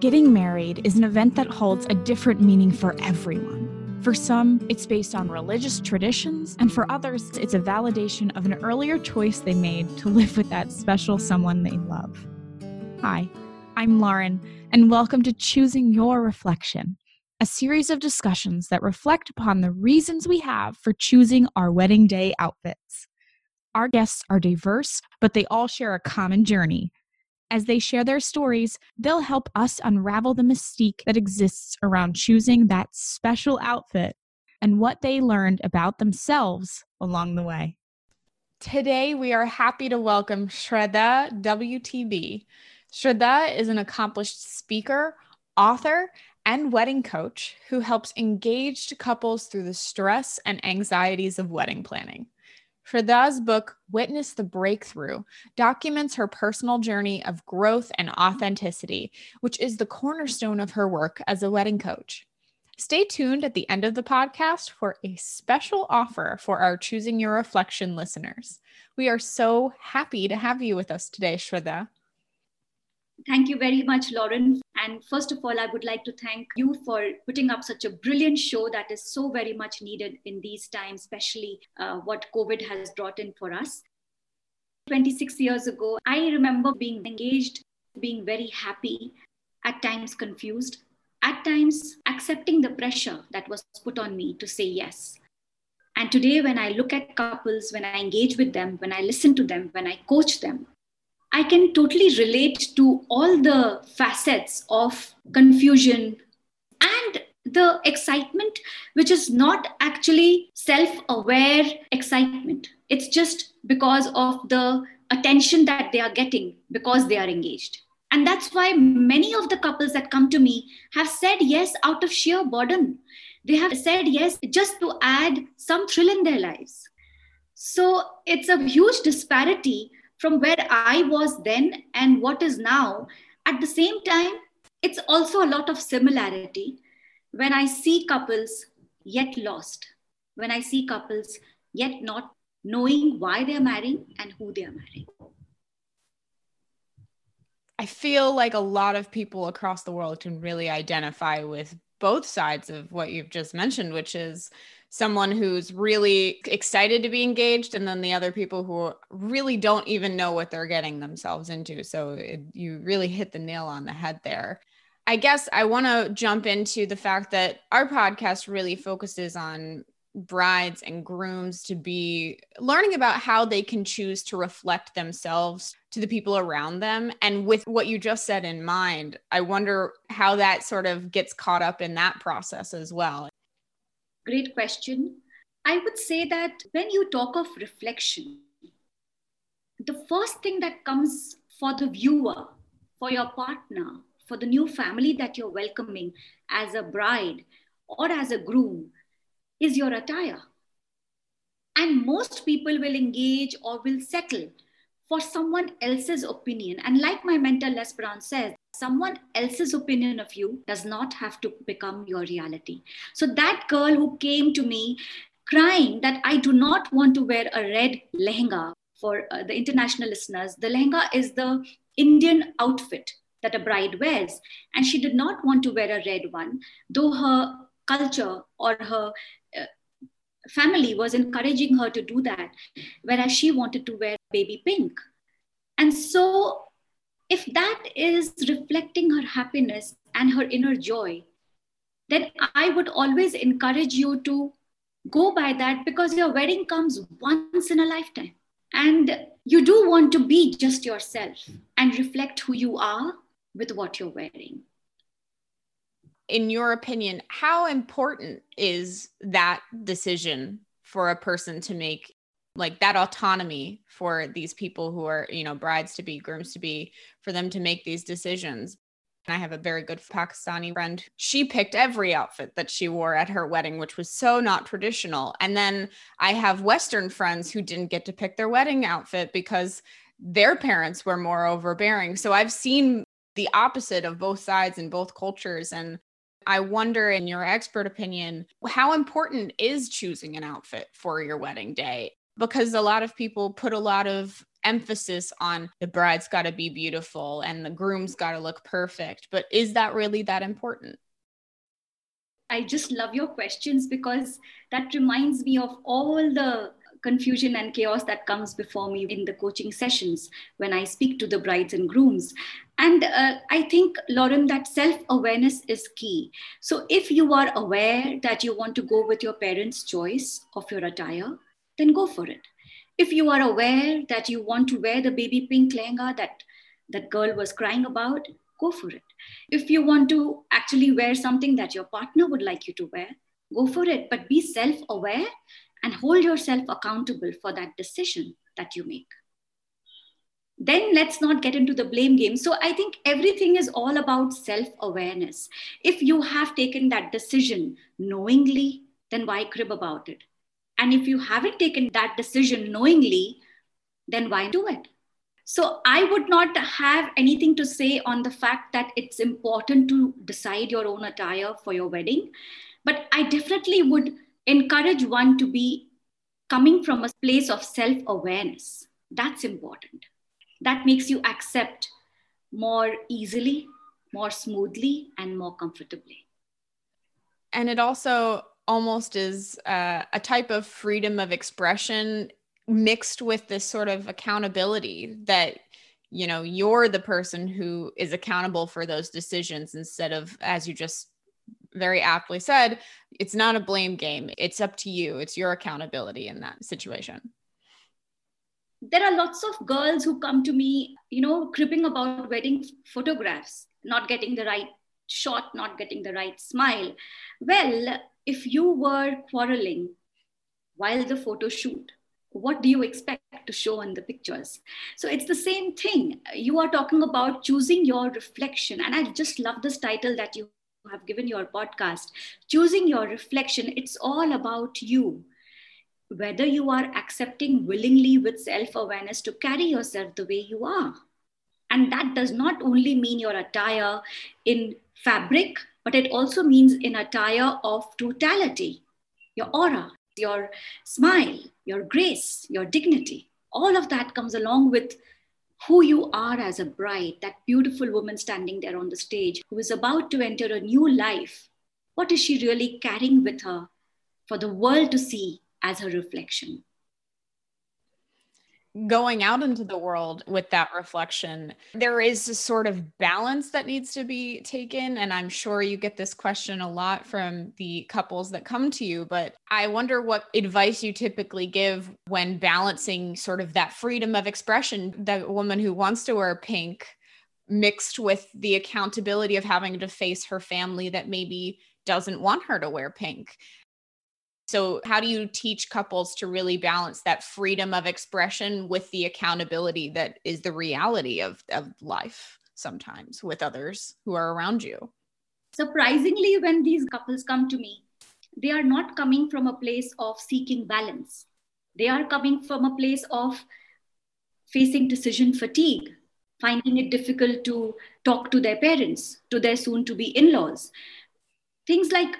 Getting married is an event that holds a different meaning for everyone. For some, it's based on religious traditions, and for others, it's a validation of an earlier choice they made to live with that special someone they love. Hi, I'm Lauren, and welcome to Choosing Your Reflection, a series of discussions that reflect upon the reasons we have for choosing our wedding day outfits. Our guests are diverse, but they all share a common journey as they share their stories, they'll help us unravel the mystique that exists around choosing that special outfit and what they learned about themselves along the way. Today, we are happy to welcome Shraddha WTB. Shraddha is an accomplished speaker, author, and wedding coach who helps engaged couples through the stress and anxieties of wedding planning. Shraddha's book, Witness the Breakthrough, documents her personal journey of growth and authenticity, which is the cornerstone of her work as a wedding coach. Stay tuned at the end of the podcast for a special offer for our Choosing Your Reflection listeners. We are so happy to have you with us today, Shraddha. Thank you very much, Lauren. And first of all, I would like to thank you for putting up such a brilliant show that is so very much needed in these times, especially uh, what COVID has brought in for us. 26 years ago, I remember being engaged, being very happy, at times confused, at times accepting the pressure that was put on me to say yes. And today, when I look at couples, when I engage with them, when I listen to them, when I coach them, I can totally relate to all the facets of confusion and the excitement, which is not actually self aware excitement. It's just because of the attention that they are getting because they are engaged. And that's why many of the couples that come to me have said yes out of sheer boredom. They have said yes just to add some thrill in their lives. So it's a huge disparity from where I was then and what is now. At the same time, it's also a lot of similarity when I see couples yet lost, when I see couples yet not knowing why they're marrying and who they're marrying. I feel like a lot of people across the world can really identify with both sides of what you've just mentioned, which is someone who's really excited to be engaged and then the other people who really don't even know what they're getting themselves into so it, you really hit the nail on the head there i guess i want to jump into the fact that our podcast really focuses on brides and grooms to be learning about how they can choose to reflect themselves to the people around them. And with what you just said in mind, I wonder how that sort of gets caught up in that process as well. Great question. I would say that when you talk of reflection, the first thing that comes for the viewer, for your partner, for the new family that you're welcoming as a bride or as a groom is your attire. And most people will engage or will settle for someone else's opinion. And like my mentor Les Brown says, someone else's opinion of you does not have to become your reality. So that girl who came to me crying that I do not want to wear a red lehenga for uh, the international listeners, the lehenga is the Indian outfit that a bride wears. And she did not want to wear a red one, though her culture or her uh, family was encouraging her to do that, whereas she wanted to wear baby pink. And so if that is reflecting her happiness and her inner joy, then I would always encourage you to go by that because your wedding comes once in a lifetime. And you do want to be just yourself and reflect who you are with what you're wearing. In your opinion, how important is that decision for a person to make like that autonomy for these people who are you know brides to be grooms to be for them to make these decisions. And i have a very good pakistani friend. She picked every outfit that she wore at her wedding which was so not traditional. And then i have western friends who didn't get to pick their wedding outfit because their parents were more overbearing. So i've seen the opposite of both sides in both cultures. And I wonder, in your expert opinion, how important is choosing an outfit for your wedding day? Because a lot of people put a lot of emphasis on the bride's got to be beautiful and the groom's got to look perfect. But is that really that important? I just love your questions because that reminds me of all the confusion and chaos that comes before me in the coaching sessions when I speak to the brides and grooms. And uh, I think, Lauren, that self awareness is key. So if you are aware that you want to go with your parents' choice of your attire, then go for it. If you are aware that you want to wear the baby pink lehenga that that girl was crying about, go for it. If you want to actually wear something that your partner would like you to wear, go for it. But be self aware and hold yourself accountable for that decision that you make. Then let's not get into the blame game. So I think everything is all about self awareness. If you have taken that decision knowingly, then why crib about it? And if you haven't taken that decision knowingly, then why do it? So I would not have anything to say on the fact that it's important to decide your own attire for your wedding. But I definitely would encourage one to be coming from a place of self awareness. That's important. That makes you accept more easily, more smoothly, and more comfortably. And it also almost is uh, a type of freedom of expression mixed with this sort of accountability that you know you're the person who is accountable for those decisions instead of as you just very aptly said, it's not a blame game. It's up to you. It's your accountability in that situation. There are lots of girls who come to me, you know, cribbing about wedding photographs, not getting the right shot, not getting the right smile. Well, if you were quarreling while the photo shoot, what do you expect to show in the pictures? So it's the same thing. You are talking about choosing your reflection. And I just love this title that you have given your podcast, choosing your reflection, it's all about you. Whether you are accepting willingly with self awareness to carry yourself the way you are. And that does not only mean your attire in fabric, but it also means in attire of totality, your aura, your smile, your grace, your dignity. All of that comes along with who you are as a bride, that beautiful woman standing there on the stage who is about to enter a new life. What is she really carrying with her for the world to see as her reflection? Going out into the world with that reflection, there is a sort of balance that needs to be taken. And I'm sure you get this question a lot from the couples that come to you, but I wonder what advice you typically give when balancing sort of that freedom of expression, that woman who wants to wear pink mixed with the accountability of having to face her family that maybe doesn't want her to wear pink so, how do you teach couples to really balance that freedom of expression with the accountability that is the reality of, of life sometimes with others who are around you? Surprisingly, when these couples come to me, they are not coming from a place of seeking balance. They are coming from a place of facing decision fatigue, finding it difficult to talk to their parents, to their soon to be in laws. Things like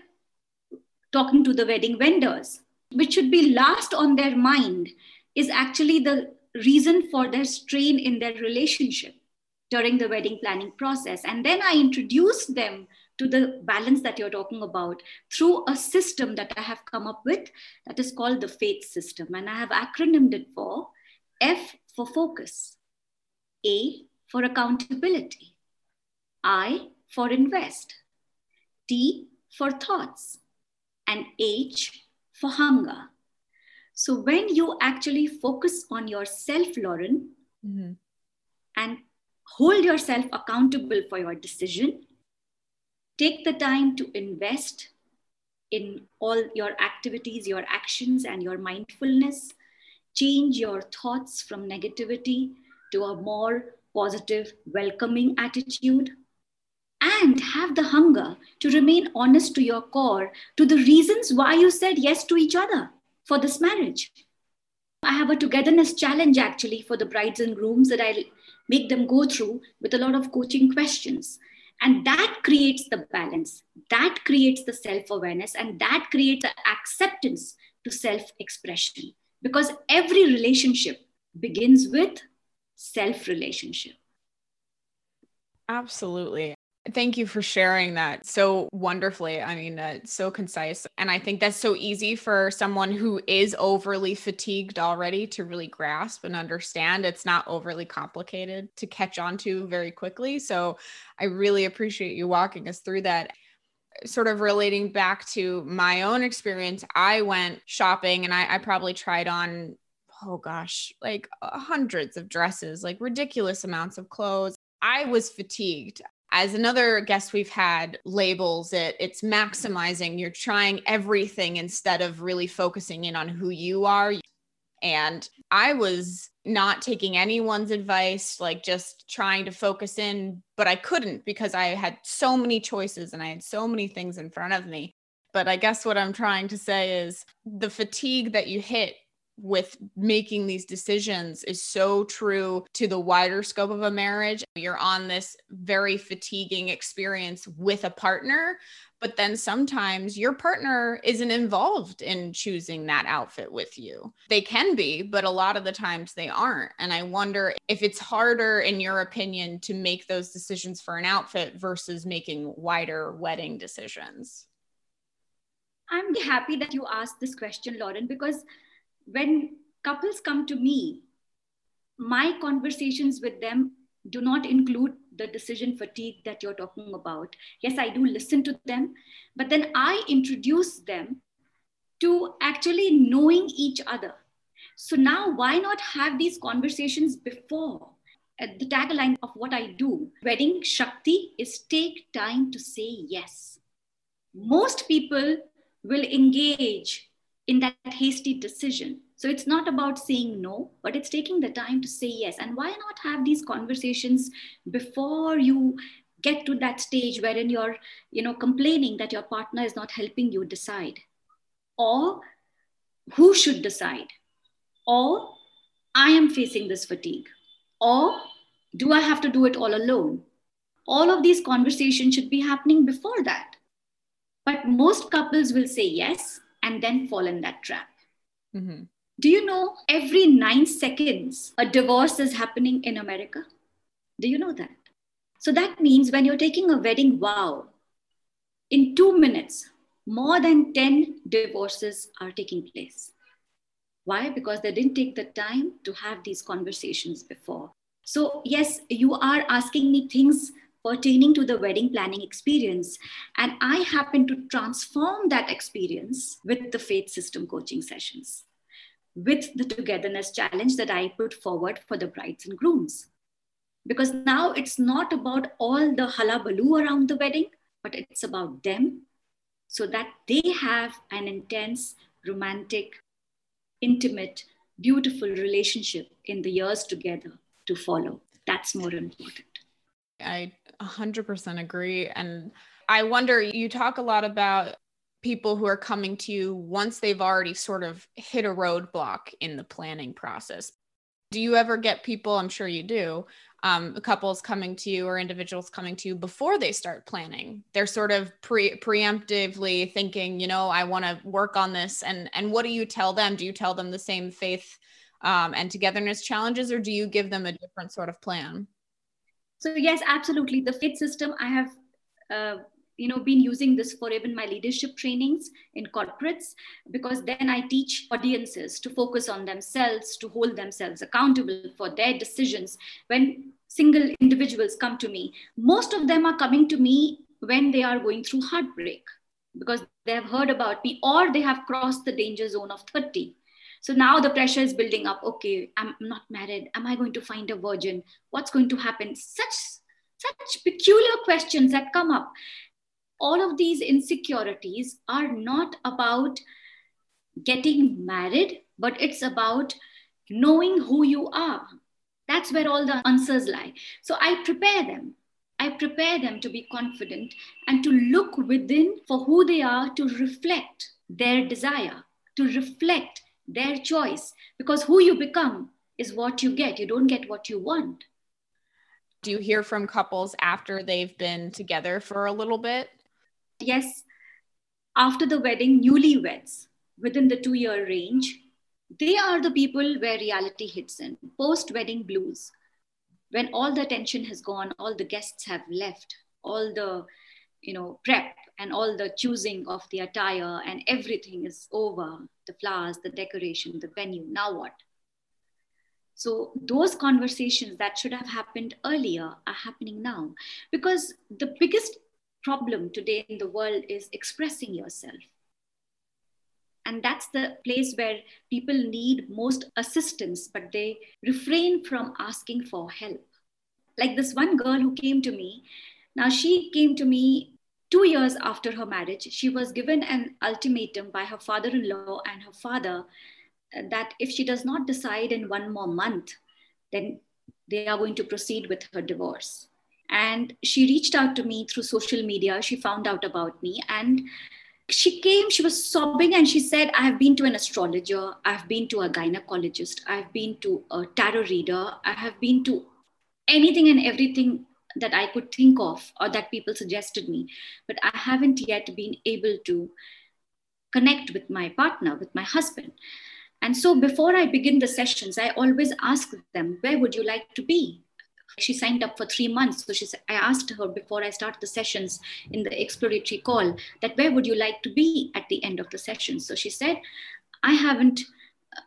talking to the wedding vendors, which should be last on their mind, is actually the reason for their strain in their relationship during the wedding planning process. And then I introduced them to the balance that you're talking about through a system that I have come up with that is called the FAITH system. And I have acronymed it for F for focus, A for accountability, I for invest, T for thoughts, and H for hunger. So when you actually focus on yourself, Lauren, mm-hmm. and hold yourself accountable for your decision, take the time to invest in all your activities, your actions, and your mindfulness. Change your thoughts from negativity to a more positive, welcoming attitude and have the hunger to remain honest to your core to the reasons why you said yes to each other for this marriage. I have a togetherness challenge actually for the brides and grooms that I make them go through with a lot of coaching questions. And that creates the balance, that creates the self awareness, and that creates the acceptance to self expression. Because every relationship begins with self relationship. Absolutely. Thank you for sharing that so wonderfully. I mean, uh, so concise. And I think that's so easy for someone who is overly fatigued already to really grasp and understand. It's not overly complicated to catch on to very quickly. So I really appreciate you walking us through that sort of relating back to my own experience, I went shopping and I, I, probably tried on, oh gosh, like hundreds of dresses, like ridiculous amounts of clothes. I was fatigued as another guest we've had labels it it's maximizing. You're trying everything instead of really focusing in on who you are. And i was not taking anyone's advice like just trying to focus in but i couldn't because i had so many choices and i had so many things in front of me. But i guess what i'm trying to say is the fatigue that you hit with making these decisions is so true to the wider scope of a marriage. You're on this very fatiguing experience with a partner, but then sometimes your partner isn't involved in choosing that outfit with you. They can be, but a lot of the times they aren't. And I wonder if it's harder, in your opinion, to make those decisions for an outfit versus making wider wedding decisions. I'm happy that you asked this question, Lauren, because when couples come to me, my conversations with them do not include the decision fatigue that you're talking about. Yes, I do listen to them, but then I introduce them to actually knowing each other. So now, why not have these conversations before? The tagline of what I do, Wedding Shakti, is take time to say yes. Most people will engage in that hasty decision. So it's not about saying no, but it's taking the time to say yes. And why not have these conversations before you get to that stage wherein you're, you know, complaining that your partner is not helping you decide? Or who should decide? Or I am facing this fatigue? Or do I have to do it all alone? All of these conversations should be happening before that. But most couples will say yes and then fall in that trap. Mm-hmm. Do you know every nine seconds a divorce is happening in America? Do you know that? So that means when you're taking a wedding vow, in two minutes, more than 10 divorces are taking place. Why? Because they didn't take the time to have these conversations before. So, yes, you are asking me things pertaining to the wedding planning experience. And I happen to transform that experience with the faith system coaching sessions, with the togetherness challenge that I put forward for the brides and grooms. Because now it's not about all the hullabaloo around the wedding, but it's about them so that they have an intense, romantic, intimate, beautiful relationship in the years together to follow. That's more important. I 100% agree. And I wonder, you talk a lot about people who are coming to you once they've already sort of hit a roadblock in the planning process. Do you ever get people, I'm sure you do, um, couples coming to you or individuals coming to you before they start planning? They're sort of pre- preemptively thinking, you know, I want to work on this. And, and what do you tell them? Do you tell them the same faith um, and togetherness challenges, or do you give them a different sort of plan? So yes, absolutely. The faith system, I have, uh, you know, been using this for even my leadership trainings in corporates, because then I teach audiences to focus on themselves, to hold themselves accountable for their decisions. When single individuals come to me, most of them are coming to me when they are going through heartbreak because they have heard about me or they have crossed the danger zone of 30 so now the pressure is building up. Okay, I'm not married. Am I going to find a virgin? What's going to happen? Such such peculiar questions that come up. All of these insecurities are not about getting married, but it's about knowing who you are. That's where all the answers lie. So I prepare them. I prepare them to be confident and to look within for who they are, to reflect their desire, to reflect their choice. Because who you become is what you get. You don't get what you want. Do you hear from couples after they've been together for a little bit? Yes. After the wedding newlyweds within the 2 year range they are the people where reality hits in. Post wedding blues when all the attention has gone all the guests have left all the you know prep and all the choosing of the attire and everything is over. The flowers the decoration the venue. Now what? So those conversations that should have happened earlier are happening now. Because the biggest problem today in the world is expressing yourself. And that's the place where people need most assistance but they refrain from asking for help. Like this one girl who came to me now, she came to me two years after her marriage. She was given an ultimatum by her father in law and her father uh, that if she does not decide in one more month, then they are going to proceed with her divorce. And she reached out to me through social media. She found out about me and she came, she was sobbing, and she said, I have been to an astrologer, I've been to a gynecologist, I've been to a tarot reader, I have been to anything and everything that I could think of or that people suggested me, but I haven't yet been able to connect with my partner, with my husband. And so before I begin the sessions, I always ask them, where would you like to be? She signed up for three months. So I asked her before I start the sessions in the exploratory call that where would you like to be at the end of the session? So she said, I haven't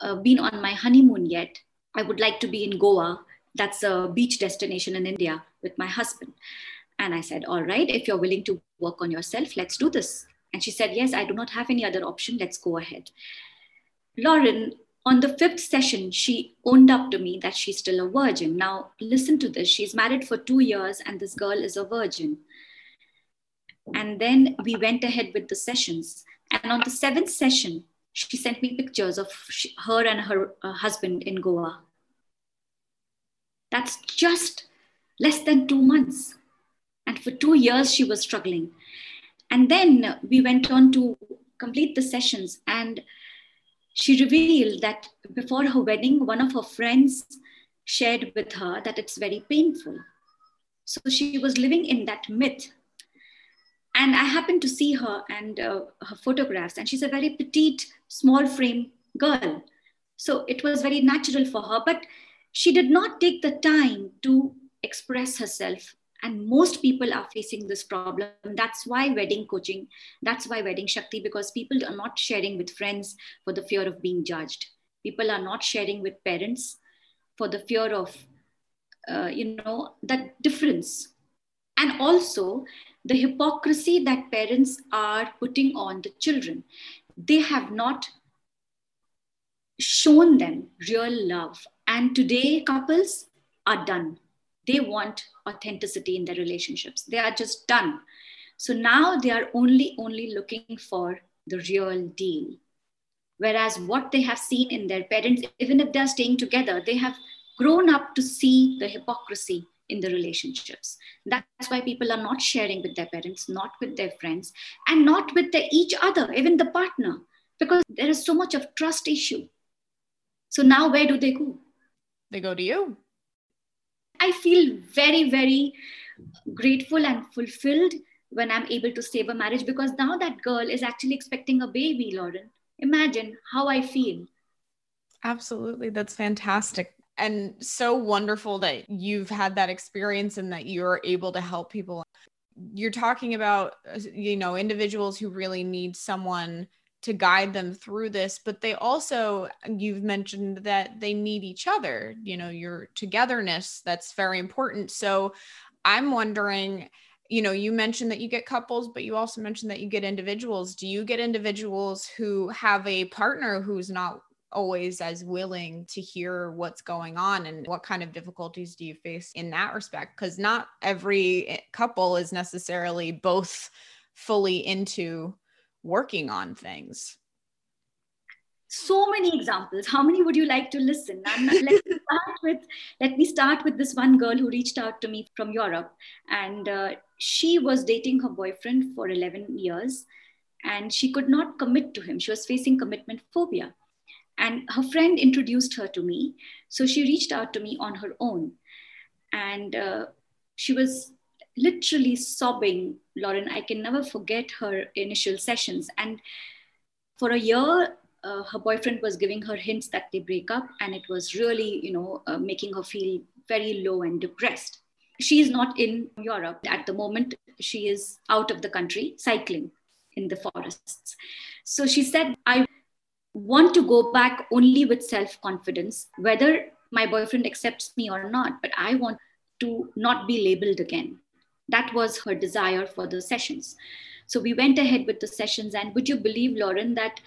uh, been on my honeymoon yet. I would like to be in Goa that's a beach destination in India with my husband. And I said, All right, if you're willing to work on yourself, let's do this. And she said, Yes, I do not have any other option. Let's go ahead. Lauren, on the fifth session, she owned up to me that she's still a virgin. Now, listen to this. She's married for two years, and this girl is a virgin. And then we went ahead with the sessions. And on the seventh session, she sent me pictures of her and her uh, husband in Goa. That's just less than two months. And for two years, she was struggling. And then we went on to complete the sessions. And she revealed that before her wedding, one of her friends shared with her that it's very painful. So she was living in that myth. And I happened to see her and uh, her photographs, and she's a very petite, small frame girl. So it was very natural for her. But she did not take the time to express herself. And most people are facing this problem. That's why wedding coaching that's why wedding shakti because people are not sharing with friends for the fear of being judged. People are not sharing with parents for the fear of uh, you know that difference. And also the hypocrisy that parents are putting on the children. They have not shown them real love. And today, couples are done. They want authenticity in their relationships. They are just done. So now they are only, only looking for the real deal. Whereas what they have seen in their parents, even if they're staying together, they have grown up to see the hypocrisy in the relationships. That's why people are not sharing with their parents, not with their friends, and not with each other, even the partner, because there is so much of trust issue. So now where do they go? they go to you. I feel very, very grateful and fulfilled when I'm able to save a marriage because now that girl is actually expecting a baby, Lauren. Imagine how I feel. Absolutely. That's fantastic. And so wonderful that you've had that experience and that you're able to help people. You're talking about, uh, you know, individuals who really need someone to guide them through this but they also you've mentioned that they need each other you know your togetherness that's very important. So i'm wondering you know you mentioned that you get couples but you also mentioned that you get individuals. Do you get individuals who have a partner who's not always as willing to hear what's going on? And what kind of difficulties do you face in that respect? Because not every eh, couple is necessarily both fully into working on things. So many examples. How many would you like to listen? Let, me start with, let me start with this one girl who reached out to me from europe. And uh, she was dating her boyfriend for 11 years and she could not commit to him. She was facing commitment phobia. And her friend introduced her to me. So she reached out to me on her own. And uh, she was literally sobbing, Lauren. I can never forget her initial sessions. And for a year, uh, her boyfriend was giving her hints that they break up, and it was really, you know, uh, making her feel very low and depressed. She is not in Europe at the moment. She is out of the country cycling in the forests. So she said, I want to go back only with self confidence, whether my boyfriend accepts me or not, but I want to not be labeled again. That was her desire for the sessions. So we went ahead with the sessions. And would you believe, Lauren, that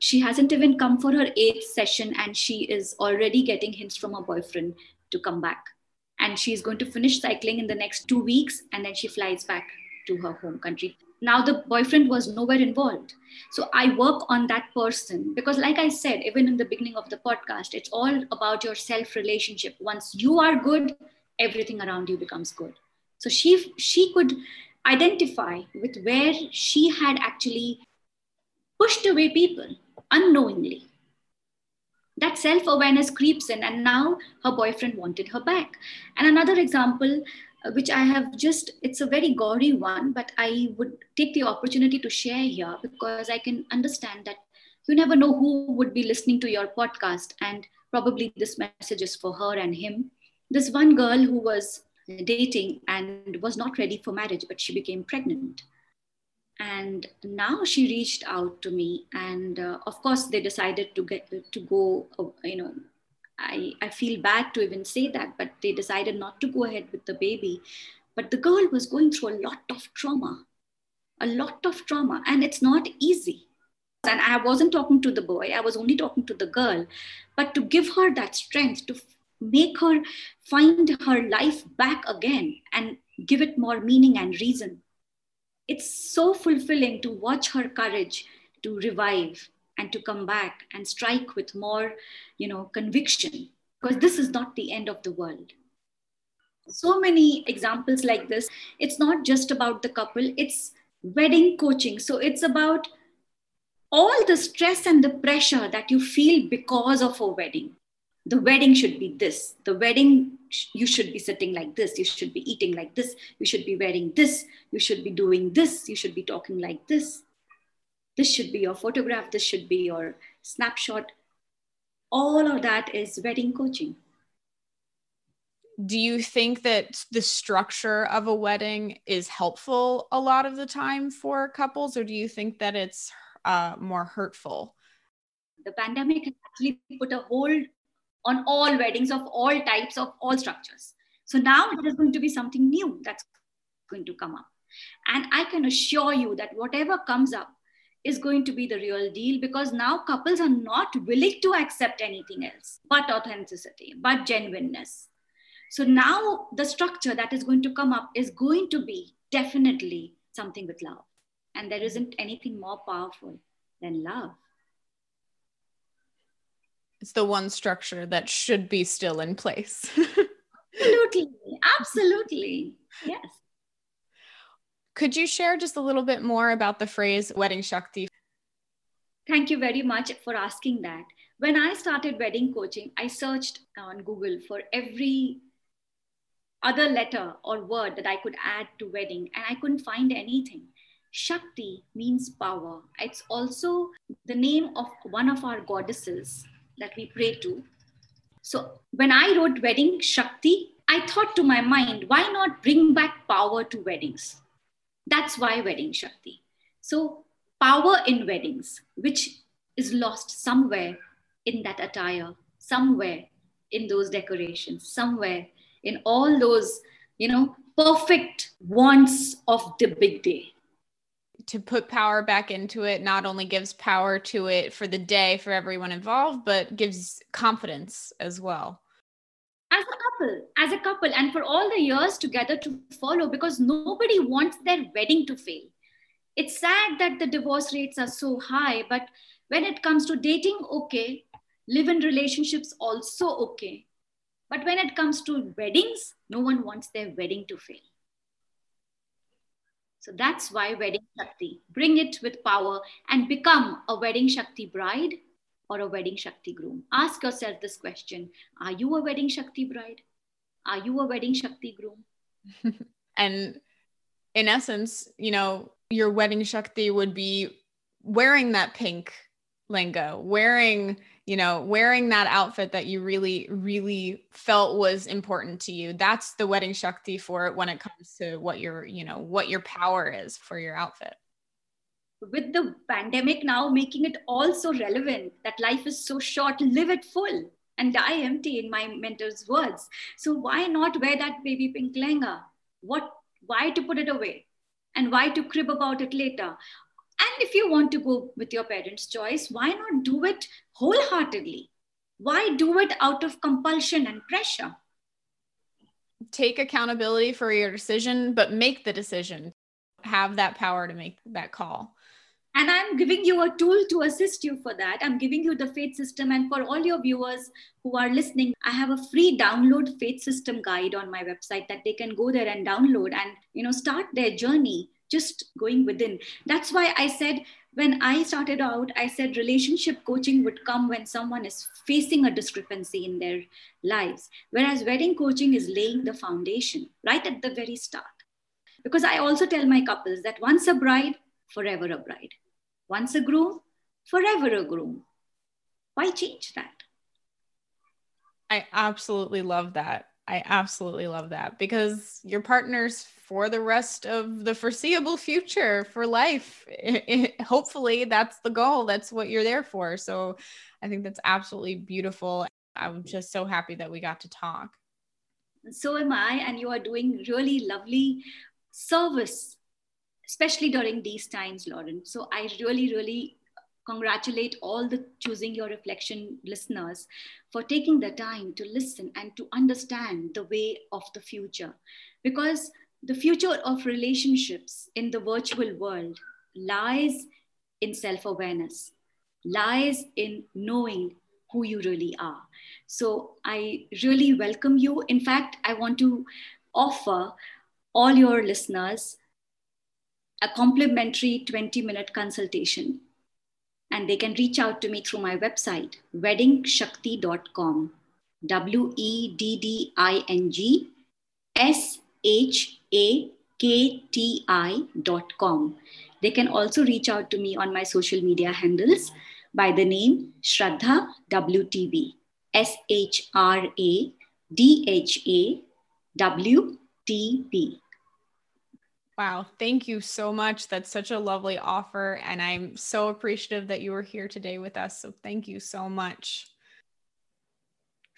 she hasn't even come for her eighth session and she is already getting hints from her boyfriend to come back? And she's going to finish cycling in the next two weeks and then she flies back to her home country. Now the boyfriend was nowhere involved. So I work on that person because, like I said, even in the beginning of the podcast, it's all about your self relationship. Once you are good, everything around you becomes good. So she she could identify with where she had actually pushed away people unknowingly. That self awareness creeps in, and now her boyfriend wanted her back. And another example uh, which I have just, it's a very gory one, but I would take the opportunity to share here because I can understand that you never know who would be listening to your podcast. And probably this message is for her and him. This one girl who was dating and was not ready for marriage, but she became pregnant. And now she reached out to me, and uh, of course they decided to get to go, uh, you know, I, I feel bad to even say that, but they decided not to go ahead with the baby. But the girl was going through a lot of trauma, a lot of trauma, and it's not easy. And I wasn't talking to the boy, I was only talking to the girl. But to give her that strength, to make her find her life back again and give it more meaning and reason. It's so fulfilling to watch her courage to revive and to come back and strike with more you know conviction because this is not the end of the world. So many examples like this it's not just about the couple it's wedding coaching. So it's about all the stress and the pressure that you feel because of a wedding the wedding should be this. The wedding you should be sitting like this. You should be eating like this. You should be wearing this. You should be doing this. You should be talking like this. This should be your photograph, this should be your snapshot. All of that is wedding coaching. Do you think that the structure of a wedding is helpful a lot of the time for couples, or do you think that it's uh, more hurtful? The pandemic has actually put a hold on all weddings of all types, of all structures. So now there is going to be something new that's going to come up. And I can assure you that whatever comes up, is going to be the real deal because now couples are not willing to accept anything else but authenticity, but genuineness. So now the structure that is going to come up is going to be definitely something with love. And there isn't anything more powerful than love. It's the one structure that should be still in place. absolutely. Absolutely. Yes. Could you share just a little bit more about the phrase wedding Shakti? Thank you very much for asking that. When I started wedding coaching, I searched on Google for every other letter or word that I could add to wedding, and I couldn't find anything. Shakti means power. It's also the name of one of our goddesses that we pray to. So when I wrote wedding Shakti, I thought to my mind, why not bring back power to weddings? That's why wedding Shakti. So, power in weddings, which is lost somewhere in that attire, somewhere in those decorations, somewhere in all those, you know, perfect wants of the big day. To put power back into it not only gives power to it for the day for everyone involved, but gives confidence as well. As a couple as a couple and for all the years together to follow because nobody wants their wedding to fail. It's sad that the divorce rates are so high but when it comes to dating okay. Live in relationships also okay. But when it comes to weddings no one wants their wedding to fail so that's why wedding shakti bring it with power and become a wedding shakti bride or a wedding Shakti groom? Ask yourself this question Are you a wedding Shakti bride? Are you a wedding Shakti groom? and in essence, you know, your wedding Shakti would be wearing that pink lehenga, wearing you know, wearing that outfit that you really, really felt was important to you. That's the wedding Shakti for it when it comes to what your, you know, what your power is for your outfit. With the pandemic now making it all so relevant that life is so short, live it full and die empty in my mentor's words. So why not wear that baby pink lehenga? What, why to put it away? And why to crib about it later? And if you want to go with your parents' choice, why not do it wholeheartedly? Why do it out of compulsion and pressure? Take accountability for your decision, but make the decision. Have that power to make that call. And I'm giving you a tool to assist you for that. I'm giving you the faith system. And for all your viewers who are listening, I have a free download faith system guide on my website that they can go there and download and you know start their journey just going within. That's why I said when I started out, I said relationship coaching would come when someone is facing a discrepancy in their lives, whereas wedding coaching is laying the foundation right at the very start. Because I also tell my couples that once a bride, forever a bride. Once a groom, forever a groom. Why change that? I absolutely love that. I absolutely love that because your partners for the rest of the foreseeable future for life. Hopefully, that's the goal. That's what you're there for. So I think that's absolutely beautiful. I'm just so happy that we got to talk. So am I. And you are doing really lovely service especially during these times, Lauren. So I really, really congratulate all the choosing your reflection listeners for taking the time to listen and to understand the way of the future because the future of relationships in the virtual world lies in self-awareness lies in knowing who you really are so i really welcome you in fact i want to offer all your listeners a complimentary 20 minute consultation. And they can reach out to me through my website, weddingshakti.com. W E D D I N G S H A K T I.com. They can also reach out to me on my social media handles by the name Shraddha WTB. S H R A D H A W T B. Wow, thank you so much. That's such a lovely offer. And I'm so appreciative that you were here today with us. So thank you so much.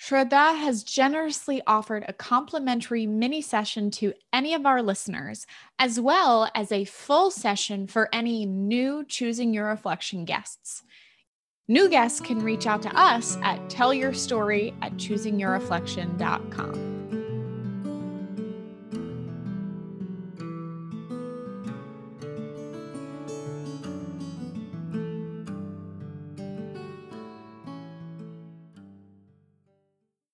Shraddha has generously offered a complimentary mini session to any of our listeners, as well as a full session for any new Choosing Your Reflection guests. New guests can reach out to us at tellyourstory at choosingyourreflection.com.